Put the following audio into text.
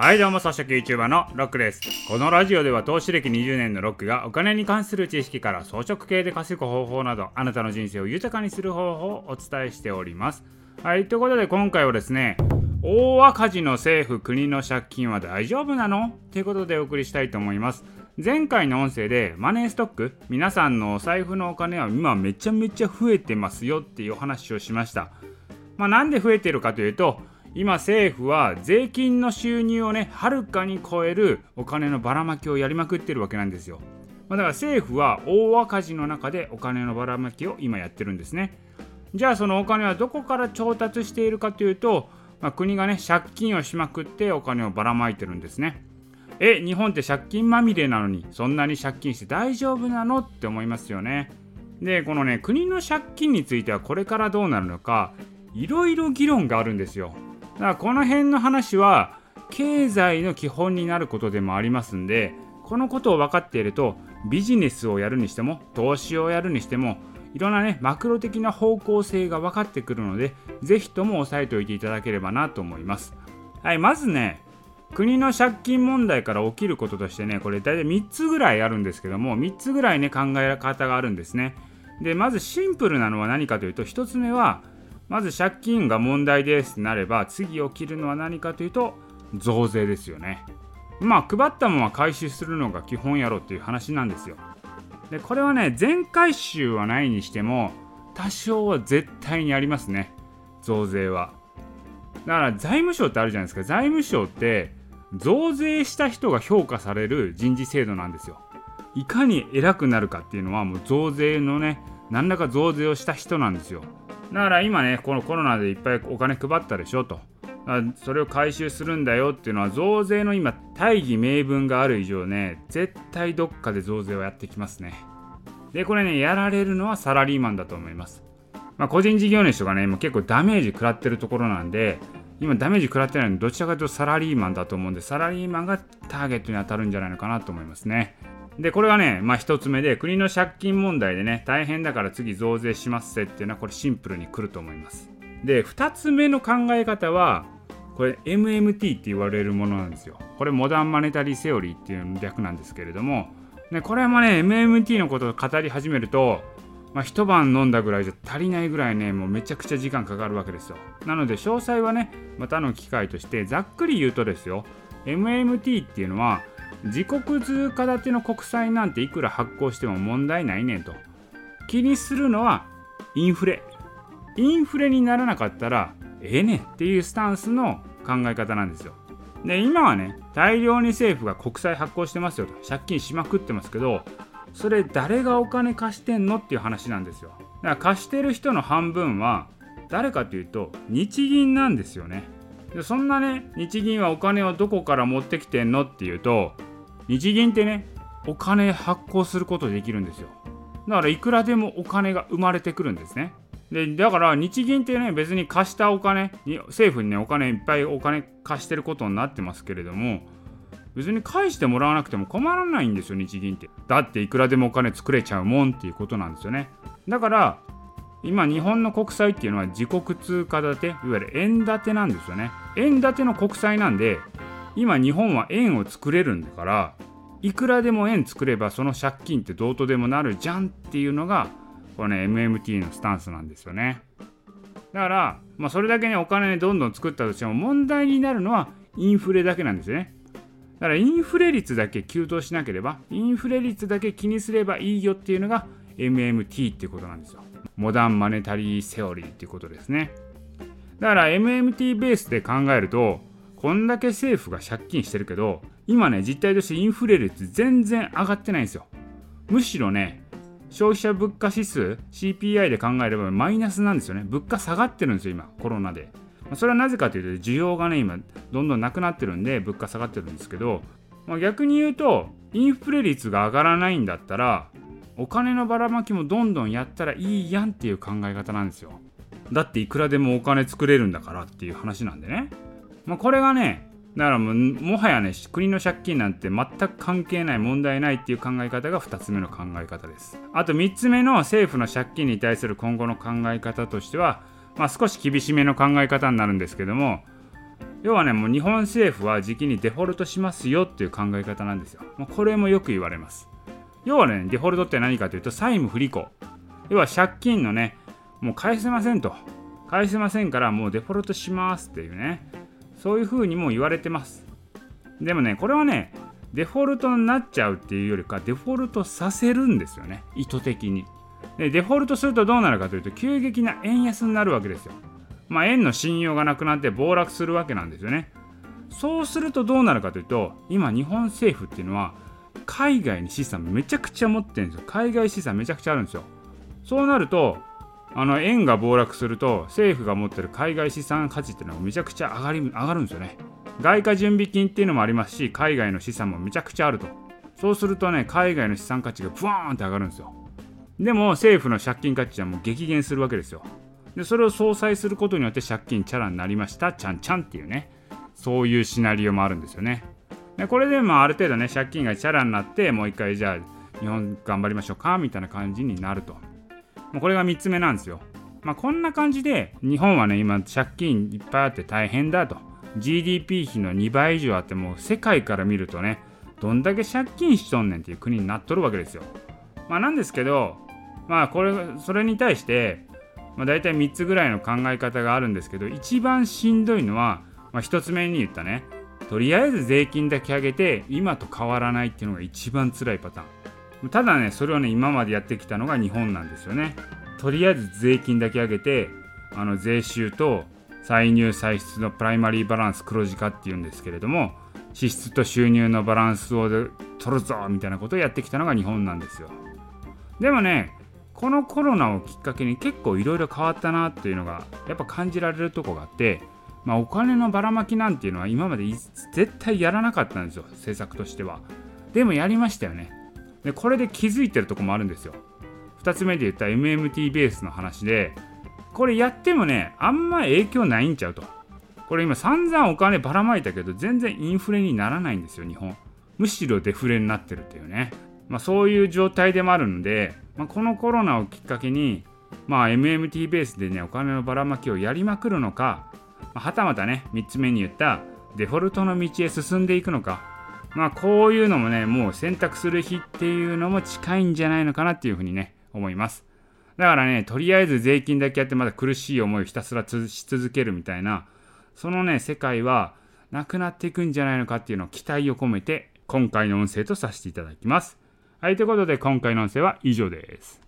はいどうも、草食 YouTuber のロックです。このラジオでは投資歴20年のロックがお金に関する知識から装飾系で稼ぐ方法など、あなたの人生を豊かにする方法をお伝えしております。はい、ということで今回はですね、大赤字の政府、国の借金は大丈夫なの？ということでお送りしたいと思います。前回の音声でマネーストック、皆さんのお財布のお金は今めちゃめちゃ増えてますよっていうお話をしました。まあ、なんで増えてるかというと、今政府は税金の収入をねはるかに超えるお金のばらまきをやりまくってるわけなんですよ、まあ、だから政府は大赤字の中でお金のばらまきを今やってるんですね。じゃあそのお金はどこから調達しているかというと、まあ、国がね借金をしまくってお金をばらまいてるんですね。え日本って借金まみれなのにそんなに借金して大丈夫なのって思いますよね。でこのね国の借金についてはこれからどうなるのかいろいろ議論があるんですよ。だからこの辺の話は経済の基本になることでもありますんでこのことを分かっているとビジネスをやるにしても投資をやるにしてもいろんなねマクロ的な方向性が分かってくるので是非とも押さえておいていただければなと思います。はいまずね国の借金問題から起きることとしてねこれ大体3つぐらいあるんですけども3つぐらいね考え方があるんですね。でまずシンプルなのは何かというと1つ目はまず借金が問題ですなれば次起きるのは何かというと増税ですよね。まあ配ったものは回収するのが基本やろっていう話なんですよ。でこれはね全回収はないにしても多少は絶対にありますね。増税は。だから財務省ってあるじゃないですか。財務省って増税した人が評価される人事制度なんですよ。いかに偉くなるかっていうのはもう増税のね何らか増税をした人なんですよ。だから今ねこのコロナでいっぱいお金配ったでしょと。それを回収するんだよっていうのは増税の今大義名分がある以上ね絶対どっかで増税をやってきますね。でこれねやられるのはサラリーマンだと思います。まあ、個人事業主とかねもう結構ダメージ食らってるところなんで今ダメージ食らってないのでどちらかというとサラリーマンだと思うんでサラリーマンがターゲットに当たるんじゃないのかなと思いますね。で、これがね、まあ一つ目で、国の借金問題でね、大変だから次増税しますせっていうのは、これシンプルに来ると思います。で、二つ目の考え方は、これ MMT って言われるものなんですよ。これモダンマネタリーセオリーっていう略なんですけれども、ね、これもね、MMT のことを語り始めると、まあ、一晩飲んだぐらいじゃ足りないぐらいね、もうめちゃくちゃ時間かかるわけですよ。なので、詳細はね、またの機会として、ざっくり言うとですよ、MMT っていうのは、自国通貨建ての国債なんていくら発行しても問題ないねんと。気にするのはインフレ。インフレにならなかったらええねんっていうスタンスの考え方なんですよ。で今はね大量に政府が国債発行してますよと。借金しまくってますけどそれ誰がお金貸してんのっていう話なんですよ。だから貸してる人の半分は誰かというと日銀なんですよね。でそんなね日銀はお金をどこから持ってきてんのっていうと日銀ってねお金発行することできるんですよ。だからいくらでもお金が生まれてくるんですね。でだから日銀ってね別に貸したお金に政府にねお金いっぱいお金貸してることになってますけれども別に返してもらわなくても困らないんですよ日銀って。だっていくらでもお金作れちゃうもんっていうことなんですよね。だから今日本の国債っていうのは自国通貨建ていわゆる円建てなんですよね。円建ての国債なんで今日本は円を作れるんだからいくらでも円作ればその借金ってどうとでもなるじゃんっていうのがこれね MMT のスタンスなんですよね。だから、まあ、それだけねお金どんどん作ったとしても問題になるのはインフレだけなんですよね。だからインフレ率だけ急騰しなければインフレ率だけ気にすればいいよっていうのが MMT っていうことなんですよ。モダンマネタリーセオリーっていうことですね。だから MMT ベースで考えるとこんだけ政府が借金してるけど今ね実態としてインフレ率全然上がってないんですよ。むしろね消費者物価指数 CPI で考えればマイナスなんですよね。物価下がってるんですよ今コロナで。それはなぜかというと需要がね今どんどんなくなってるんで物価下がってるんですけど、まあ、逆に言うとインフレ率が上がらないんだったらお金のばらまきもどんどんやったらいいやんっていう考え方なんですよだっていくらでもお金作れるんだからっていう話なんでねまあ、これがねだからももはやね国の借金なんて全く関係ない問題ないっていう考え方が2つ目の考え方ですあと3つ目の政府の借金に対する今後の考え方としては、まあ、少し厳しめの考え方になるんですけども要はねもう日本政府は時期にデフォルトしますよっていう考え方なんですよ。もうこれもよく言われます。要はねデフォルトって何かというと債務不履行。要は借金のねもう返せませんと。返せませんからもうデフォルトしますっていうねそういうふうにも言われてます。でもねこれはねデフォルトになっちゃうっていうよりかデフォルトさせるんですよね意図的に。でデフォルトするとどうなるかというと急激な円安になるわけですよ。まあ、円の信用がなくなって暴落するわけなんですよね。そうするとどうなるかというと今日本政府っていうのは海外に資産めちゃくちゃ持ってるんですよ。海外資産めちゃくちゃあるんですよ。そうなるとあの円が暴落すると政府が持ってる海外資産価値っていうのはめちゃくちゃ上がり上がるんですよね。外貨準備金っていうのもありますし海外の資産もめちゃくちゃあると。そうするとね海外の資産価値がブワーンって上がるんですよ。でも政府の借金価値はもう激減するわけですよ。でそれを相殺することによって借金チャラになりましたちゃんちゃんっていうねそういうシナリオもあるんですよねでこれでまあある程度ね借金がチャラになってもう一回じゃあ日本頑張りましょうかみたいな感じになると。もうこれが3つ目なんですよ。まあこんな感じで日本はね今借金いっぱいあって大変だと。GDP 比の2倍以上あってもう世界から見るとねどんだけ借金しとんねんっていう国になっとるわけですよ。まあなんですけどまあこれそれに対してまあ、大体3つぐらいの考え方があるんですけど一番しんどいのは、まあ、1つ目に言ったねとりあえず税金だけ上げて今と変わらないっていうのが一番辛いパターン。ただねそれをね今までやってきたのが日本なんですよね。とりあえず税金だけ上げてあの税収と歳入歳出のプライマリーバランス黒字化っていうんですけれども支出と収入のバランスを取るぞみたいなことをやってきたのが日本なんですよ。でもねこのコロナをきっかけに結構いろいろ変わったなっていうのがやっぱ感じられるとこがあって、まあ、お金のばらまきなんていうのは今まで絶対やらなかったんですよ政策としては。でもやりましたよね。でこれで気づいてるとこもあるんですよ。2つ目で言った MMT ベースの話でこれやってもねあんま影響ないんちゃうと。これ今散々お金ばらまいたけど全然インフレにならないんですよ日本。むしろデフレになってるっていうね。まあ、そういう状態でもあるので、まあ、このコロナをきっかけに、まあ、MMT ベースでねお金のばらまきをやりまくるのか、はたまたね3つ目に言ったデフォルトの道へ進んでいくのか。まあこういうのもねもう選択する日っていうのも近いんじゃないのかなっていうふうにね思います。だからねとりあえず税金だけやってまだ苦しい思いをひたすらし続けるみたいなそのね世界はなくなっていくんじゃないのかっていうのを期待を込めて今回の音声とさせていただきます。はい、ということで今回の音声は以上です。